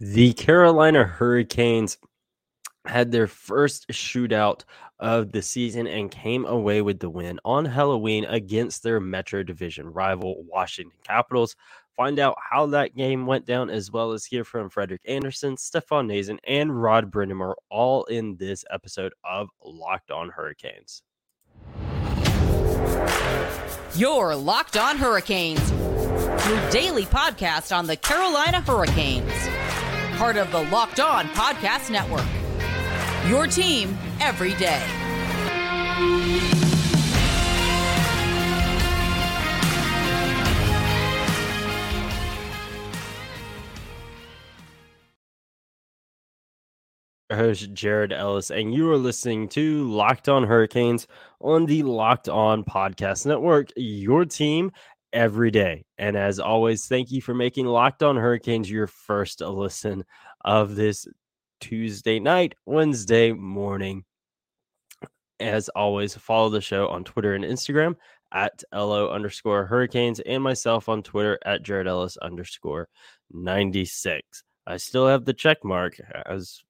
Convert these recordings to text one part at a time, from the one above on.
The Carolina Hurricanes had their first shootout of the season and came away with the win on Halloween against their Metro Division rival Washington Capitals. Find out how that game went down, as well as hear from Frederik Andersen, Stefan Noesen, and Rod Brind'Amour, all in this episode of Locked On Hurricanes. Your Locked On Hurricanes, your daily podcast on the Carolina Hurricanes part of the Locked On Podcast Network. Your team every day. host Jared Ellis, and you are listening to Locked On Hurricanes on the Locked On Podcast Network, your team every day. And as always, thank you for making Locked On Hurricanes your first listen of this Tuesday night, Wednesday morning. As always, follow the show on Twitter and Instagram at LO underscore hurricanes and myself on Twitter at Jared Ellis underscore 96. I still have the check mark as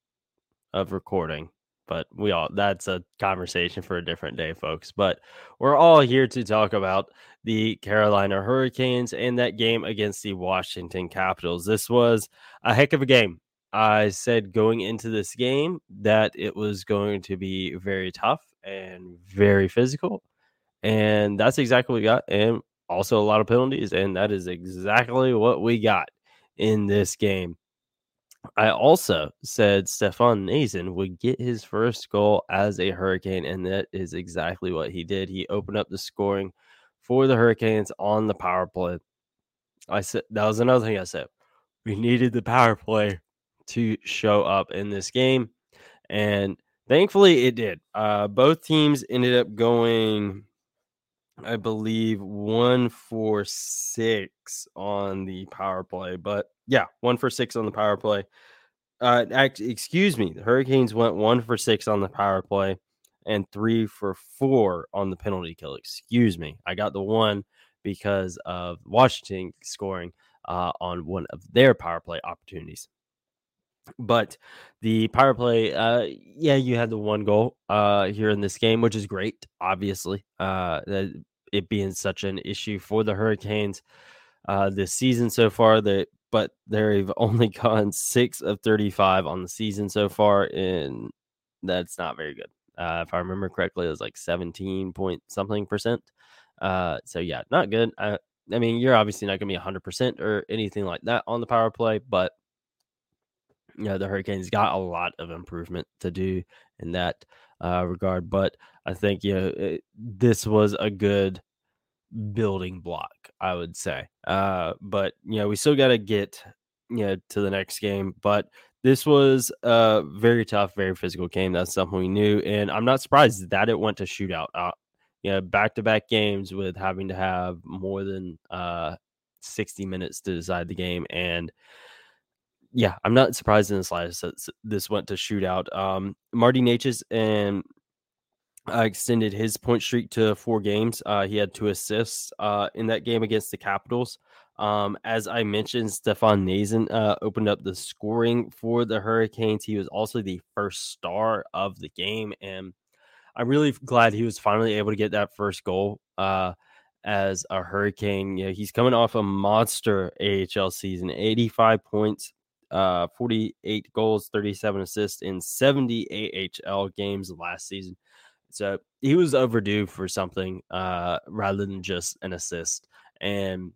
of recording but we all that's a conversation for a different day folks. But we're all here to talk about the carolina hurricanes and that game against the washington capitals. This was a heck of a game. I said going into this game that it was going to be very tough and very physical and that's exactly what we got and also a lot of penalties and that is exactly what we got in this game I also said Stefan Noesen would get his first goal as a Hurricane, and that is exactly what he did. He opened up the scoring for the Hurricanes on the power play. I said that was another thing I said. We needed the power play to show up in this game, and thankfully it did. Uh, both teams ended up going, I believe, one for six on the power play, but yeah, one for six on the power play. Uh, excuse me. The Hurricanes went one for six on the power play and three for four on the penalty kill. Excuse me. I got the one because of Washington scoring uh, on one of their power play opportunities. But the power play, uh, yeah, you had the one goal uh, here in this game, which is great, obviously. Uh, it being such an issue for the Hurricanes uh, this season so far that but they've only gone six of 35 on the season so far, and that's not very good. Uh, if I remember correctly, it was like 17 point something percent. Uh, so yeah, not good. I, I mean, you're obviously not going to be 100% or anything like that on the power play, but you know, the Hurricanes got a lot of improvement to do in that uh, regard. But I think, you know, it, this was a good building block, I would say. Uh, but you know, we still got to get you know to the next game. But this was a very tough, very physical game. That's something we knew, and I'm not surprised that it went to shootout. Uh, you know, back to back games with having to have more than uh 60 minutes to decide the game, and yeah, I'm not surprised in the slightest that this went to shootout. Um, Marty Necas and uh, extended his point streak to four games. Uh, he had two assists uh, in that game against the Capitals. Um, as I mentioned, Stefan Noesen uh, opened up the scoring for the Hurricanes. He was also the first star of the game, and I'm really glad he was finally able to get that first goal uh, as a Hurricane. You know, he's coming off a monster AHL season, 85 points, uh, 48 goals, 37 assists in 70 AHL games last season. So he was overdue for something uh, rather than just an assist. And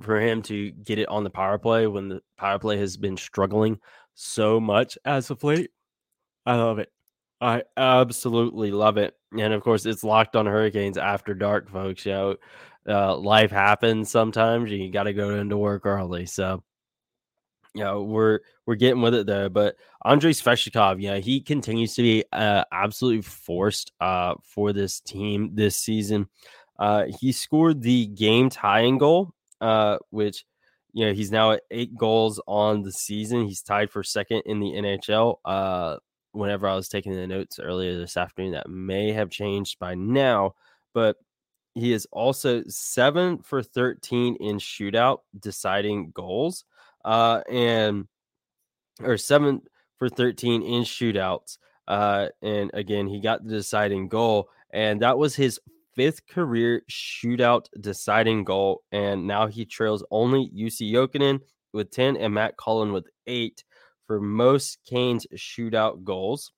for him to get it on the power play when the power play has been struggling so much as of late, I love it. I absolutely love it. And of course, it's locked on Hurricanes after dark, folks. You know, uh, life happens sometimes. You got to go into work early. So you know, we're we're getting with it there. But Andrei Svechnikov, yeah, he continues to be uh, absolutely forced uh, for this team this season. Uh, he scored the game tying goal, uh, which you know he's now at eight goals on the season. He's tied for second in the NHL. Uh, whenever I was taking the notes earlier this afternoon, that may have changed by now, but he is also seven for 13 in shootout deciding goals. Uh, and or seven for 13 in shootouts. Uh, and again, he got the deciding goal, and that was his fifth career shootout deciding goal. And now he trails only Jussi Jokinen with 10 and Matt Cullen with eight for most Canes shootout goals,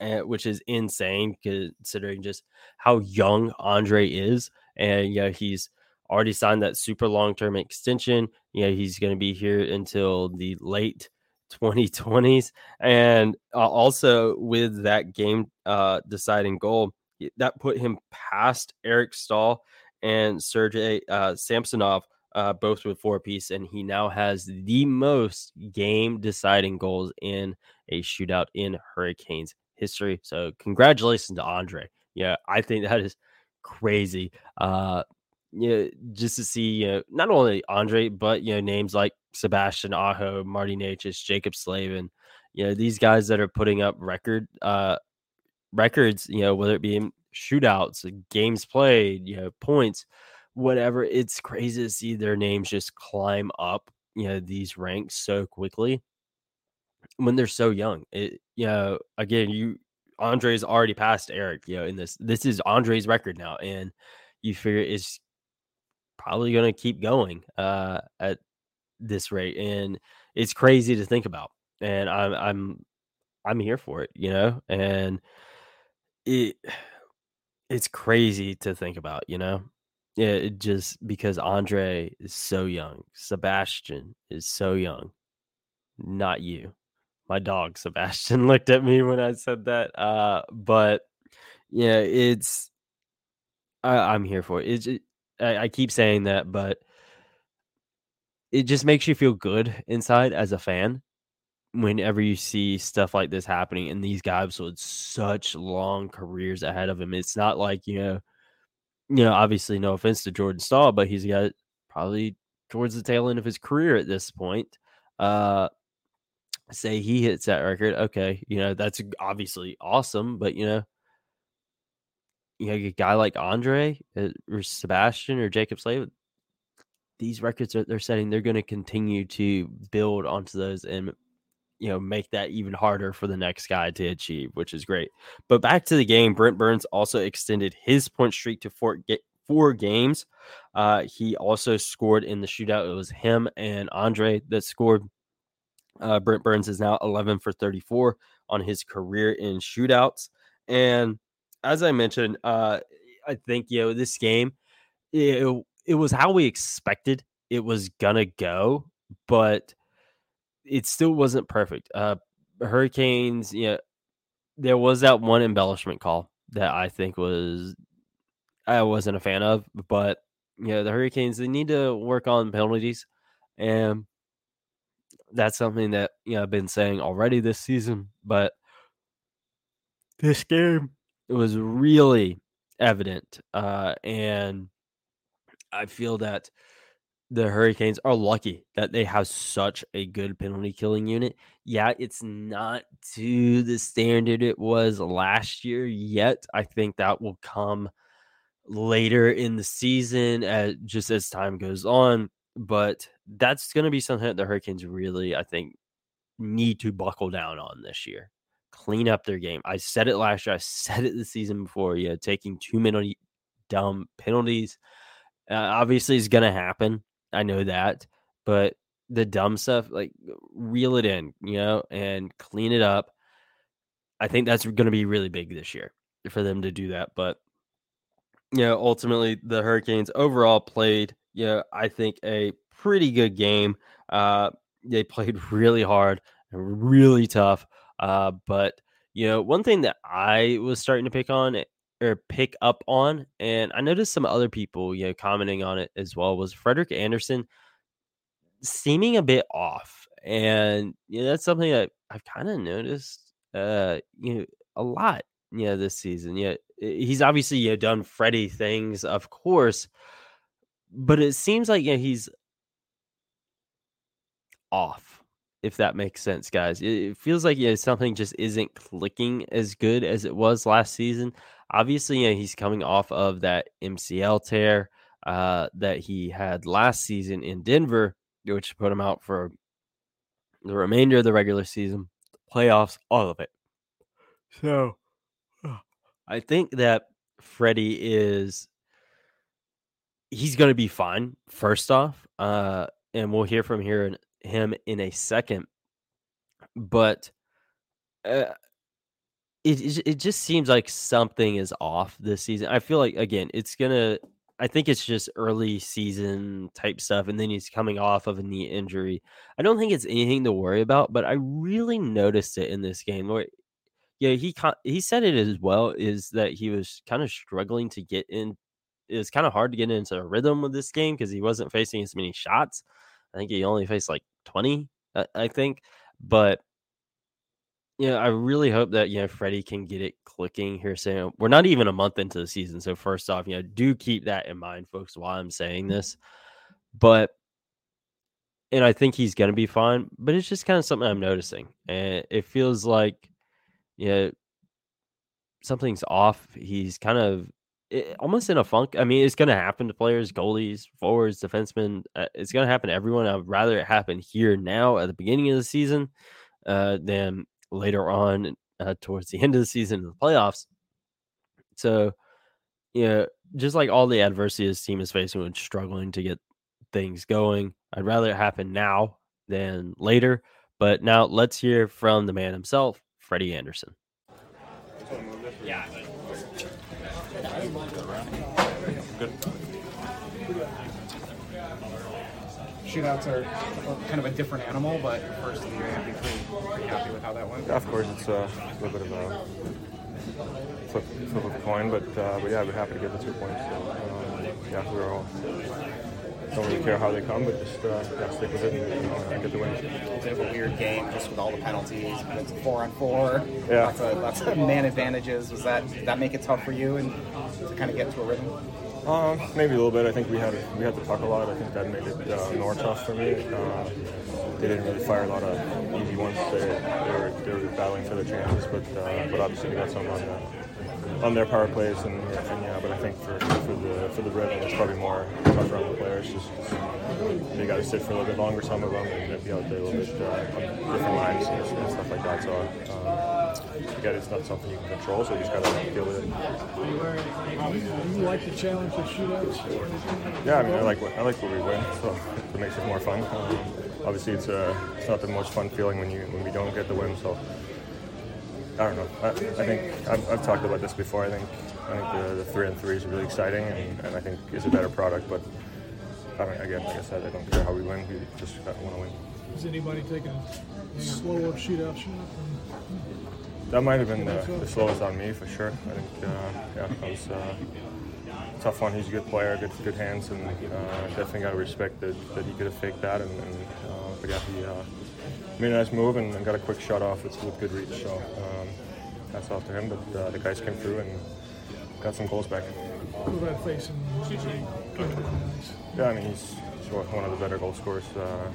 uh, which is insane considering just how young Andre is. And yeah, he's already signed that super long term extension. Yeah, he's going to be here until the late 2020s. And uh, also with that game uh, deciding goal, that put him past Eric Staal and Sergey uh, Samsonov, uh, both with four piece. And he now has the most game deciding goals in a shootout in Hurricanes history. So congratulations to Andre. Yeah, I think that is crazy. Uh, yeah, just to see you know not only Andre but you know names like Sebastian Aho, Marty Necas, Jaccob Slavin, you know these guys that are putting up record uh records, you know whether it be shootouts, games played, you know points, whatever. It's crazy to see their names just climb up, you know these ranks so quickly when they're so young. It you know again you Andre's already passed Eric, you know, in this. This is Andre's record now, and you figure it's probably going to keep going uh, at this rate, and it's crazy to think about. And I'm I'm I'm here for it, you know, and it it's crazy to think about, you know. Yeah, it just because Andre is so young, Sebastian is so young, not you. My dog Sebastian looked at me when I said that. Uh, but yeah, it's I, am here for it. It's it, I, I keep saying that, but it just makes you feel good inside as a fan whenever you see stuff like this happening and these guys with such long careers ahead of him. It's not like, you know, you know, obviously no offense to Jordan Staal, but he's got probably towards the tail end of his career at this point. Uh say he hits that record, okay, you know, that's obviously awesome, but you know, you know, a guy like Andre uh, or Sebastian or Jaccob Slave, these records that they're setting, they're going to continue to build onto those and you know make that even harder for the next guy to achieve, which is great. But back to the game, Brent Burns also extended his point streak to four, four games. Uh, he also scored in the shootout. It was him and Andre that scored. Uh, Brent Burns is now 11 for 34 on his career in shootouts. And as I mentioned, uh, I think you know this game, it, it was how we expected it was gonna go, but it still wasn't perfect. Uh, Hurricanes, yeah, you know, there was that one embellishment call that I think was I wasn't a fan of, but you know the Hurricanes they need to work on penalties, and that's something that you know I've been saying already this season. But this game it was really evident. Uh, and I feel that the Hurricanes are lucky that they have such a good penalty killing unit. Yeah, it's not to the standard it was last year yet. I think that will come later in the season as just as time goes on. But that's going to be something that the Hurricanes really, I think, need to buckle down on this year clean up their game. I said it last year. I said it the season before. Yeah, taking too many dumb penalties. Uh, obviously, is going to happen. I know that, but the dumb stuff, like reel it in, you know, and clean it up. I think that's going to be really big this year for them to do that. But you know, ultimately, the Hurricanes overall played, you know, I think a pretty good game. Uh, they played really hard and really tough. Uh, but you know, one thing that I was starting to pick on or pick up on, and I noticed some other people, you know, commenting on it as well, was Frederik Andersen seeming a bit off. And you know, that's something that I've kind of noticed uh, you know, a lot, you know, this season. Yeah, he's obviously you know, done Freddie things, of course, but it seems like you know, he's off if that makes sense, guys. It, feels like know, something just isn't clicking as good as it was last season. Obviously, you know, he's coming off of that MCL tear uh, that he had last season in Denver, which put him out for the remainder of the regular season, playoffs, all of it. So I think that Freddie is he's going to be fine first off uh and we'll hear from here in, him in a second but uh, it it just seems like something is off this season. I feel like again, it's gonna. I think it's just early season type stuff, and then he's coming off of a knee injury. I don't think it's anything to worry about, but I really noticed it in this game. Where, yeah, he he said it as well. Is that he was kind of struggling to get in. It was kind of hard to get into a rhythm with this game because he wasn't facing as many shots. I think he only faced like twenty. I, I think, but yeah, I really hope that you know Freddie can get it clicking here. Saying we're not even a month into the season, so first off, you know, do keep that in mind, folks, while I'm saying mm-hmm. this. But and I think he's gonna be fine, but it's just kind of something I'm noticing, and it feels like you know something's off. He's kind of it, almost in a funk. I mean, it's going to happen to players, goalies, forwards, defensemen. Uh, it's going to happen to everyone. I'd rather it happen here now at the beginning of the season uh, than later on uh, towards the end of the season in the playoffs. So, you know, just like all the adversity this team is facing when struggling to get things going, I'd rather it happen now than later. But now let's hear from the man himself, Freddie Andersen. Yeah. Shootouts are kind of a different animal, but first of the year, you'd be pretty, pretty happy with how that went. Yeah, of course, it's uh, a little bit of a flip, flip of a coin, but uh, but yeah, we're happy to get the two points. So, um, yeah, we're all don't really care how they come, but just uh, yeah, stick with it and, you know, and get the win. A bit of a weird game, just with all the penalties. It's four on four. Yeah, lots of, lots of man advantages. Was that did that make it tough for you and to kind of get to a rhythm? Um, maybe a little bit. I think we had we had to talk a lot. I think that made it uh, more tough for me. Uh, they didn't really fire a lot of easy ones. They, they, were, they were battling for their chances, but uh, but obviously they got some on the, on their power plays and, and yeah. But I think for, for the for the rhythm, it's probably more tougher on the players. Just they got to sit for a little bit longer, some of them, and be out there a little bit uh, on different lines and, and, stuff like that. So. Um, again, it's not something you can control, so you just got to deal with it. Do you like the challenge of shootouts? Yeah, I mean, I like I like what we win, so it makes it more fun. Um, obviously, it's uh, it's not the most fun feeling when you when we don't get the win. So I don't know. I, I think I've, I've, talked about this before. I think I think the, the three and three is really exciting, and, and I think it's a better product. But I mean, again, like I said, I don't care how we win. We just want to win. Is anybody taking a slower shootout shot? That might have been the, the, slowest on me for sure. I think, uh, yeah, that was uh, tough one. He's a good player, good good hands, and uh, definitely got to respect that, that he could have faked that. And, and uh, but yeah, he uh, made a nice move and, and, got a quick shot off with, with good reach. So um, that's off to him. But uh, the guys came through and got some goals back. What about facing? Yeah, I mean he's, he's one of the better goal scorers uh,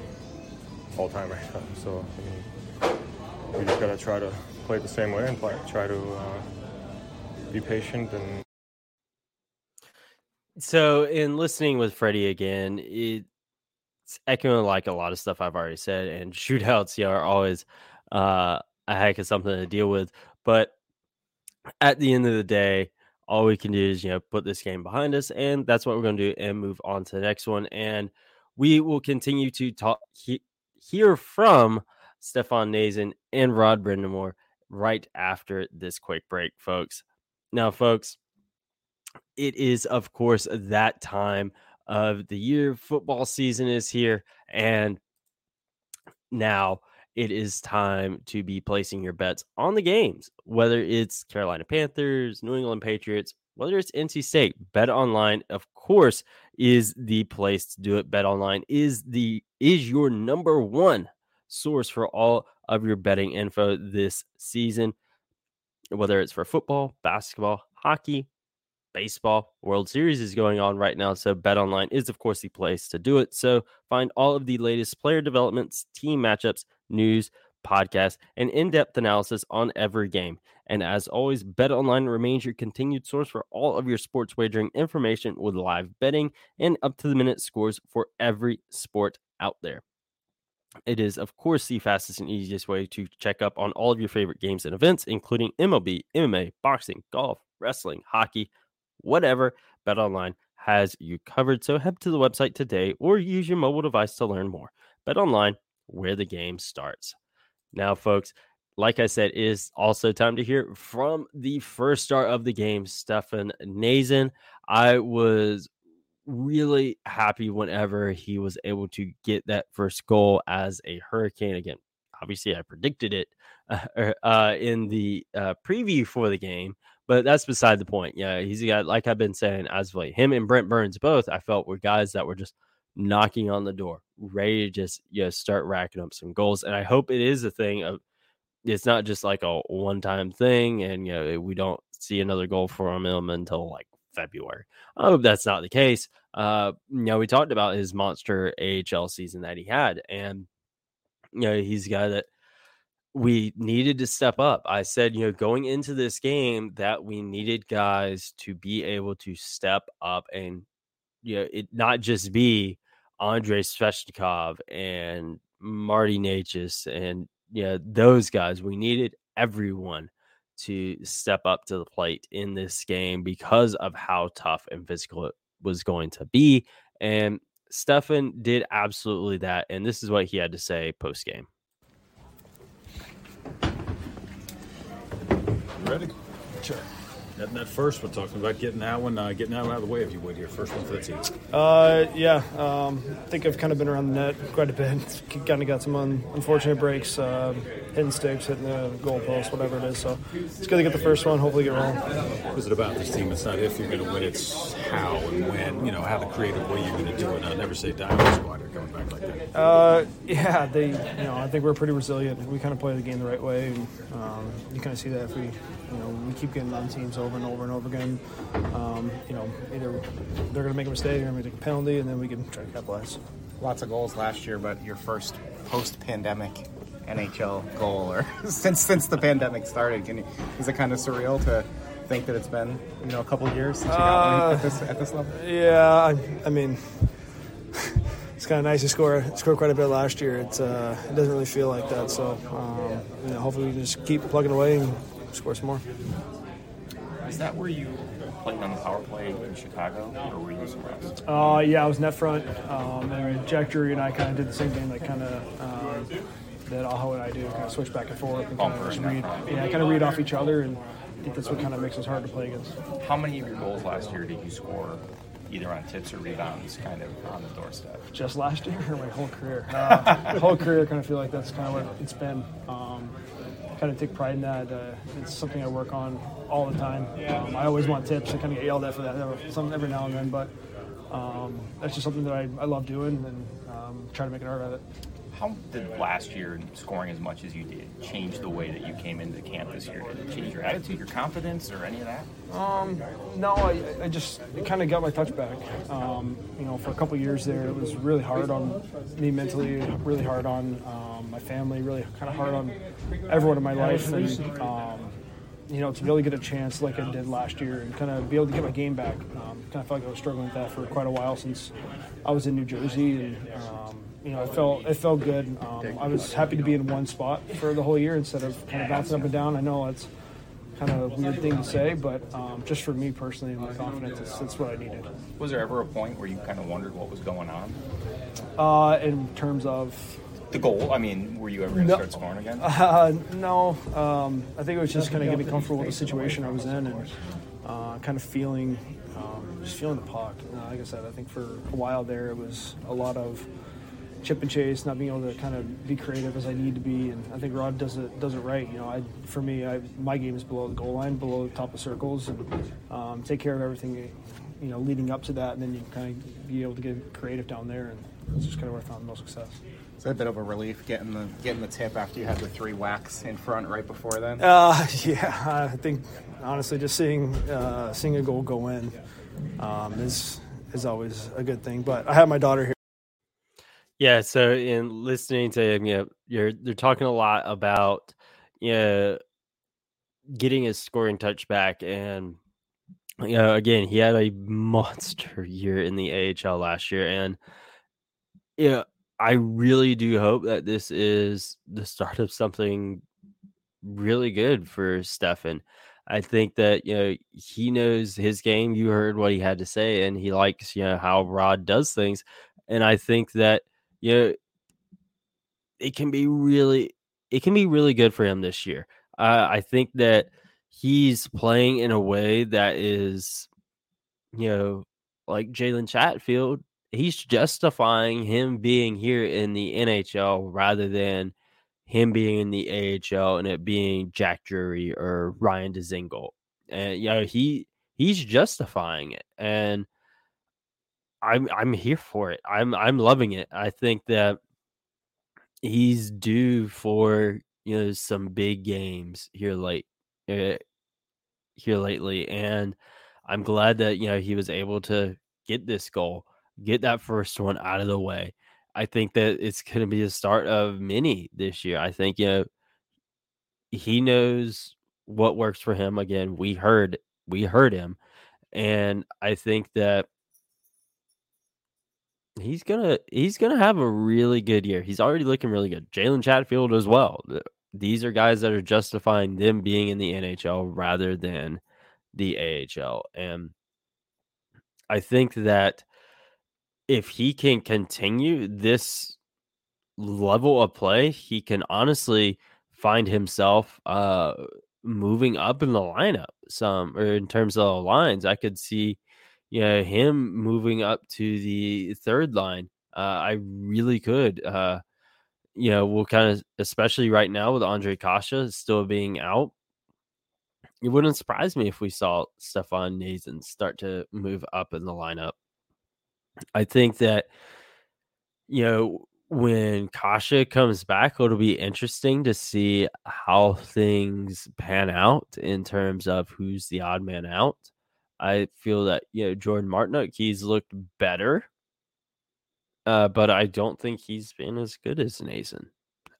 all time right now. So I mean, we just got to try to play the same way and play, try to uh, be patient and. So, in listening with Freddie again, it's echoing like a lot of stuff I've already said, and shootouts yeah, are always uh, a heck of something to deal with. But at the end of the day, all we can do is you know put this game behind us, and that's what we're going to do, and move on to the next one. And we will continue to talk he, hear from Stefan Noesen and Rod Brind'Amour right after this quick break, folks. Now, folks, it is, of course, that time of the year. Football season is here. And now it is time to be placing your bets on the games, whether it's Carolina Panthers, New England Patriots, whether it's NC State. Bet online, of course, is the place to do it. Bet online is the is your number one source for all of your betting info this season, whether it's for football, basketball, hockey, baseball. World Series is going on right now. So Bet Online is, of course, the place to do it. So find all of the latest player developments, team matchups, news, podcasts, and in depth analysis on every game. And as always, Bet Online remains your continued source for all of your sports wagering information with live betting and up to the minute scores for every sport out there. It is, of course, the fastest and easiest way to check up on all of your favorite games and events, including MLB, MMA, boxing, golf, wrestling, hockey, whatever. Bet online has you covered. So head to the website today or use your mobile device to learn more. Bet online, where the game starts. Now, folks, like I said, it is also time to hear from the first star of the game, Stefan Noesen. I was really happy whenever he was able to get that first goal as a Hurricane. Again, obviously, I predicted it uh, er, uh, in the uh, preview for the game, but that's beside the point. Yeah, he's guy, like I've been saying, as of him and Brent Burns both, I felt were guys that were just knocking on the door, ready to just you know, start racking up some goals. And I hope it is a thing of it's not just like a one time thing and you know we don't see another goal from him until like February. I hope that's not the case. Uh, you know, we talked about his monster AHL season that he had, and you know, he's a guy that we needed to step up. I said, you know, going into this game that we needed guys to be able to step up and you know, it not just be Andrei Svechnikov and Marty Necas and you know, those guys. We needed everyone to step up to the plate in this game because of how tough and physical it was going to be. And Stefan did absolutely that. And this is what he had to say post game. Ready? Sure. That, that first one, talking about getting that one, uh, getting that one out of the way, if you would, here. First one for the team. Uh, yeah. Um, I think I've kind of been around the net quite a bit. kind of got some un- unfortunate breaks, uh, hitting sticks, hitting the goalpost, whatever it is. So it's good to get the first one. Hopefully, get rolling. What is it about this team? It's not if you're going to win; it's how and when. You know, how the creative way you're going to do it. I never say die squad or coming back like that. Uh, yeah, they. You know, I think we're pretty resilient. We kind of play the game the right way, and um, you kind of see that if we, you know, we keep getting on teams over and over and over again. Um, you know, either they're going to make a mistake, they're going to take a penalty, and then we can try to capitalize. Lots of goals last year, but your first post-pandemic NHL goal, or since since the pandemic started, can you, is it kind of surreal to think that it's been you know a couple years since you got one at this at this level? Yeah, I, I mean, it's kind of nice to score score quite a bit last year. It's uh, it doesn't really feel like that. So um, you know, hopefully we can just keep plugging away and score some more. Is that where you played on the power play in Chicago, or were you somewhere else? Uh, yeah, I was net front, um, and Jack Drury and I kind of did the same thing, like kind of um, that Aho and I do, kind of switch back and forth and kind of just read, yeah, kind of read off each other, and I think that's what kind of makes us hard to play against. How many of your goals last year did you score? Either on tips or rebounds, kind of on the doorstep. Just last year or my whole career? Uh, whole career, kind of feel like that's kind of what it's been. Um, kind of take pride in that. Uh, it's something I work on all the time. Um, I always want tips. I kind of get yelled at for that some every now and then, but um, that's just something that I, I love doing and um, try to make an art out of it. How did last year scoring as much as you did change the way that you came into camp this year? Did it change your attitude, your confidence, or any of that? Um, no, I, I just kind of got my touch back. Um, you know, for a couple years there, it was really hard on me mentally, really hard on um, my family, really kind of hard on everyone in my life. And, um, you know, to be able to get a chance like I did last year and kind of be able to get my game back. Um, kind of felt like I was struggling with that for quite a while since I was in New Jersey and um, you know, it felt it felt good. Um, I was happy to be in one spot for the whole year instead of kind of bouncing up and down. I know it's kind of a weird thing to say, but um, just for me personally, my confidence, it's, it's what I needed. Was there ever a point where you kind of wondered what was going on? Uh, in terms of the goal, I mean, were you ever going to No. start scoring again? Uh, no, um, I think it was just kind of getting comfortable with the situation I was in and uh, kind of feeling, um, just feeling the puck. Uh, like I said, I think for a while there it was a lot of chip and chase, not being able to kind of be creative as I need to be. And I think Rod does it does it right. You know, I for me, I, my game is below the goal line, below the top of circles, and um, take care of everything. You know, leading up to that, and then you kind of be able to get creative down there, and that's just kind of where I found the most success. So it's a bit of a relief getting the getting the tip after you had the three whacks in front right before then. Uh, yeah, I think honestly, just seeing uh, seeing a goal go in um, is is always a good thing. But I have my daughter here. Yeah, so in listening to him, you know, you're they're talking a lot about you know getting his scoring touch back and you know, again, he had a monster year in the AHL last year and yeah, I really do hope that this is the start of something really good for Stefan. I think that you know he knows his game. You heard what he had to say, and he likes you know how Rod does things. And I think that you know it can be really it can be really good for him this year. Uh, I think that he's playing in a way that is, you know, like Jalen Chatfield. He's justifying him being here in the NHL rather than him being in the AHL and it being Jack Drury or Ryan Dzingel. And you know, he he's justifying it. And I'm I'm here for it. I'm I'm loving it. I think that he's due for you know some big games here late uh, here lately, and I'm glad that you know he was able to get this goal, get that first one out of the way. I think that it's going to be the start of many this year. I think you know he knows what works for him. Again, we heard we heard him, and I think that he's gonna he's gonna have a really good year. He's already looking really good. Jalen Chatfield as well. These are guys that are justifying them being in the NHL rather than the AHL. And I think that if he can continue this level of play, he can honestly find himself uh moving up in the lineup some or in terms of the lines. I could see yeah, him moving up to the third line. Uh, I really could. Uh, you know, we'll kind of, especially right now with Ondrej Kase still being out. It wouldn't surprise me if we saw Stefan Noesen start to move up in the lineup. I think that, you know, when Kase comes back, it'll be interesting to see how things pan out in terms of who's the odd man out. I feel that you know Jordan Martinook he's looked better, uh, but I don't think he's been as good as Noesen.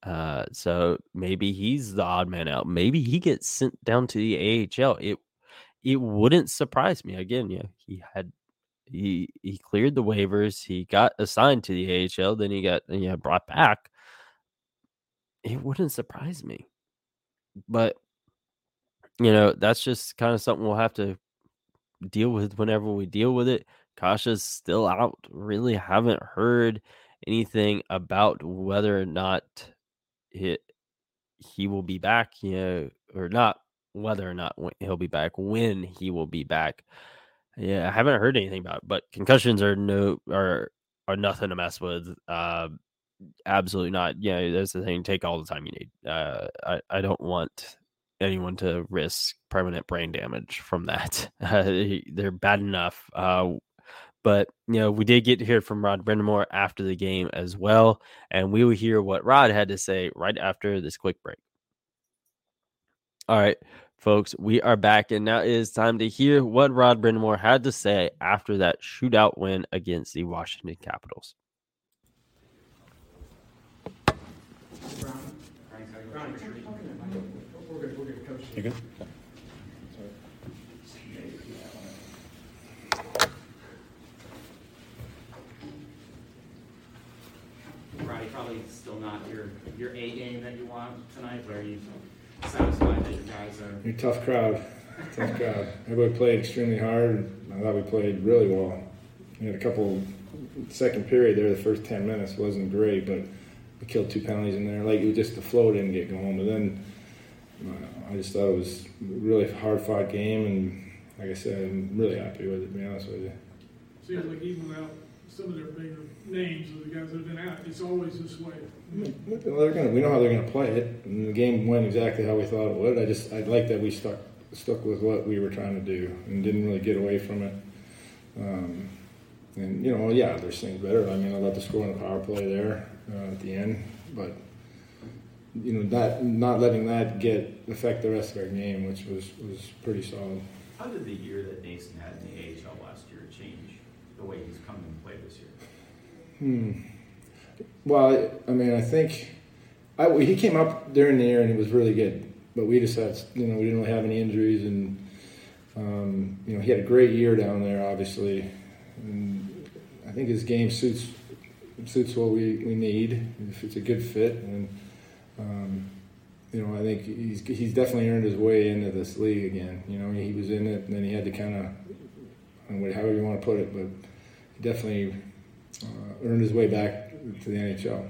Uh, so maybe he's the odd man out. Maybe he gets sent down to the AHL. It it wouldn't surprise me. Again, yeah, he had he he cleared the waivers. He got assigned to the AHL. Then he got yeah brought back. It wouldn't surprise me, but you know that's just kind of something we'll have to deal with whenever we deal with it. Kase's still out. Really haven't heard anything about whether or not he, he will be back, you know, or not whether or not he'll be back, when he will be back. Yeah, I haven't heard anything about it, but concussions are no are are nothing to mess with. Uh, absolutely not. Yeah, that's the thing. Take all the time you need. Uh, I I don't want anyone to risk permanent brain damage from that. Uh, they're bad enough. Uh, but you know, we did get to hear from Rod Brind'Amour after the game as well, and we will hear what Rod had to say right after this quick break. All right, folks, we are back, and now it is time to hear what Rod Brind'Amour had to say after that shootout win against the Washington Capitals. You good? Roddy, probably still not your, your A game that you want tonight, but are you satisfied that your guys are? You're a tough crowd. Tough crowd. Everybody played extremely hard. I thought we played really well. We had a couple second period there. The first ten minutes wasn't great, but we killed two penalties in there. Like it was just the flow didn't get going. But then I just thought it was a really hard fought game, and like I said, I'm really happy with it. To be honest with you. Seems like even without some of their bigger names of the guys that have been out, it's always this way. Well, they're gonna. We know how they're gonna play it, and the game went exactly how we thought it would. I just, I like that we stuck stuck with what we were trying to do and didn't really get away from it. Um, and you know, yeah, there's things better. I mean, I love the score on the power play there uh, at the end, but you know, that not letting that get affect the rest of our game, which was was pretty solid. How did the year that Noesen had in the AHL last year change the way he's come and played this year? Hmm. Well, I mean, I think I, he came up during the year and he was really good, but we just had, you know, we didn't really have any injuries, and um, you know, he had a great year down there, obviously. And I think his game suits suits what we, we need. If it's a good fit, and um, you know, I think he's he's definitely earned his way into this league again. You know, he was in it, and then he had to kind of, however you want to put it, but he definitely uh, earned his way back to the NHL.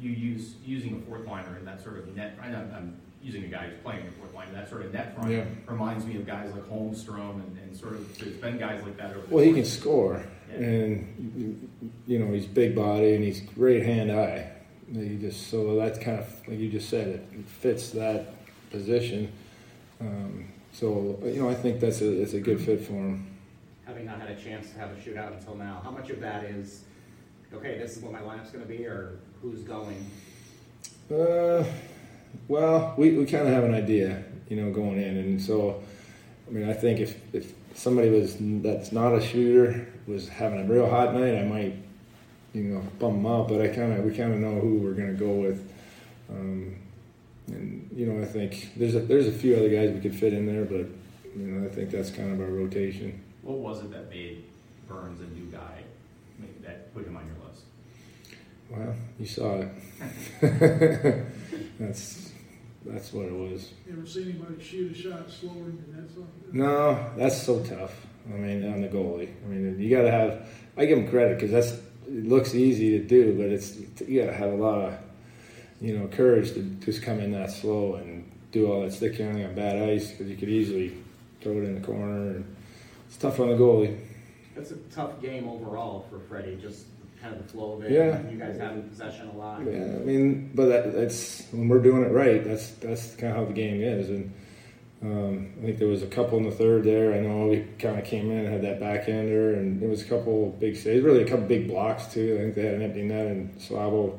You use using a fourth liner in that sort of net. I know I'm using a guy who's playing in fourth line. That sort of net front Yeah. reminds me of guys like Holmstrom and, and sort of. There's been guys like that over. the Well, he can score, Yeah. and you know he's big body and he's great hand eye. He just so that's kind of like you just said it, fits that position. Um, so you know I think that's a it's a good fit for him. Having not had a chance to have a shootout until now, how much of that is, okay, this is what my lineup's gonna be, or who's going? Uh, well, we, we kind of have an idea, you know, going in, and so I mean I think if if somebody was that's not a shooter was having a real hot night, I might you know bum them out, but I kind of we kind of know who we're gonna go with. Um, and you know, I think there's a, there's a few other guys we could fit in there, but you know, I think that's kind of our rotation. What was it that made Burns a new guy make- that put him on your list? Well, you saw it. that's that's what it was. You ever seen anybody shoot a shot slower than that's something? No, that's so tough. I mean, on the goalie. I mean, you got to have. I give him credit because that's it looks easy to do, but it's you got to have a lot of you know courage to just come in that slow and do all that stick handling on bad ice because you could easily throw it in the corner. And it's tough on the goalie. That's a tough game overall for Freddie, just kind of the flow of it. Yeah. You guys having possession a lot. Yeah, I mean, but that, that's when we're doing it right. That's that's kind of how the game is, and um, I think there was a couple in the third there. I know we kind of came in and had that backhander, and there was a couple big saves, really a couple big blocks too. I think they had an empty net, and Slavo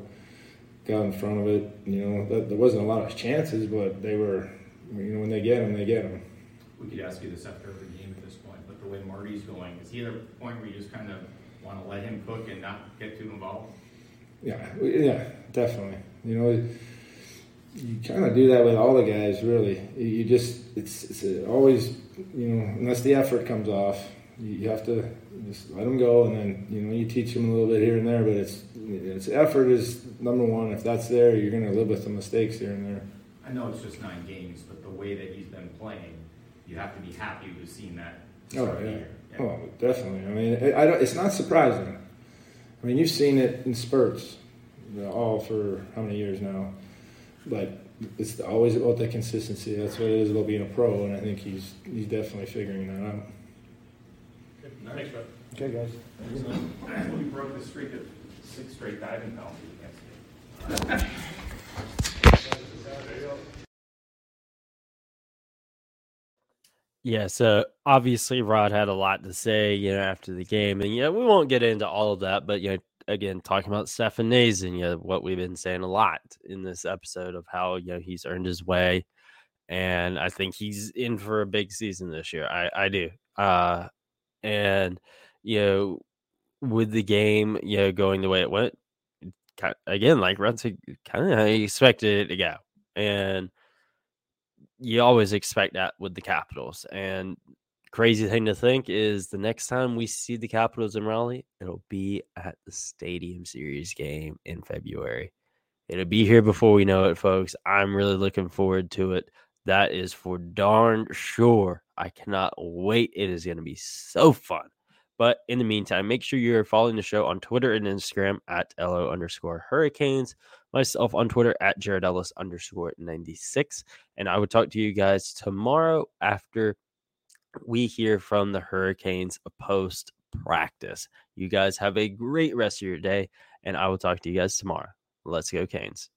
got in front of it. You know, that, there wasn't a lot of chances, but they were, you know, when they get them, they get them. We could ask you this after every game at this point, but the way Marty's going, is he at a point where you just kind of want to let him cook and not get too involved? Yeah, yeah, definitely. You know, you kind of do that with all the guys, really. You- just, it's, it's always, you know, unless the effort comes off, you have to just let them go, and then you know you teach them a little bit here and there. But it's, it's effort is number one. If that's there, you're going to live with the mistakes here and there. I know it's just nine games, but the way that he's been playing, you have to be happy to have seen that. Oh the yeah. Oh, definitely. I mean, it, I don't, it's not surprising. I mean, you've seen it in spurts, all for how many years now. But it's always about the consistency. That's what it is about being a pro, and I think he's he's definitely figuring that out. Thanks, bud. Okay, guys. We broke the streak of six straight diving penalties against you. Yeah, so obviously Rod had a lot to say, you know, after the game, and yeah, we won't get into all of that, but you know, again, talking about Stefan Noesen, you know, what we've been saying a lot in this episode of how you know he's earned his way, and I think he's in for a big season this year. I I do, uh, and you know, with the game, you know, going the way it went, again, like Rod kind of expected it to go, and you always expect that with the Capitals. And crazy thing to think is the next time we see the Capitals in Raleigh, it'll be at the Stadium Series game in February. It'll be here before we know it, folks. I'm really looking forward to it. That is for darn sure. I cannot wait. It is going to be so fun. But in the meantime, make sure you're following the show on Twitter and Instagram at LO underscore hurricanes. Myself on Twitter at Jared Ellis underscore 96. And I will talk to you guys tomorrow after we hear from the Hurricanes post practice. You guys have a great rest of your day, and I will talk to you guys tomorrow. Let's go, Canes.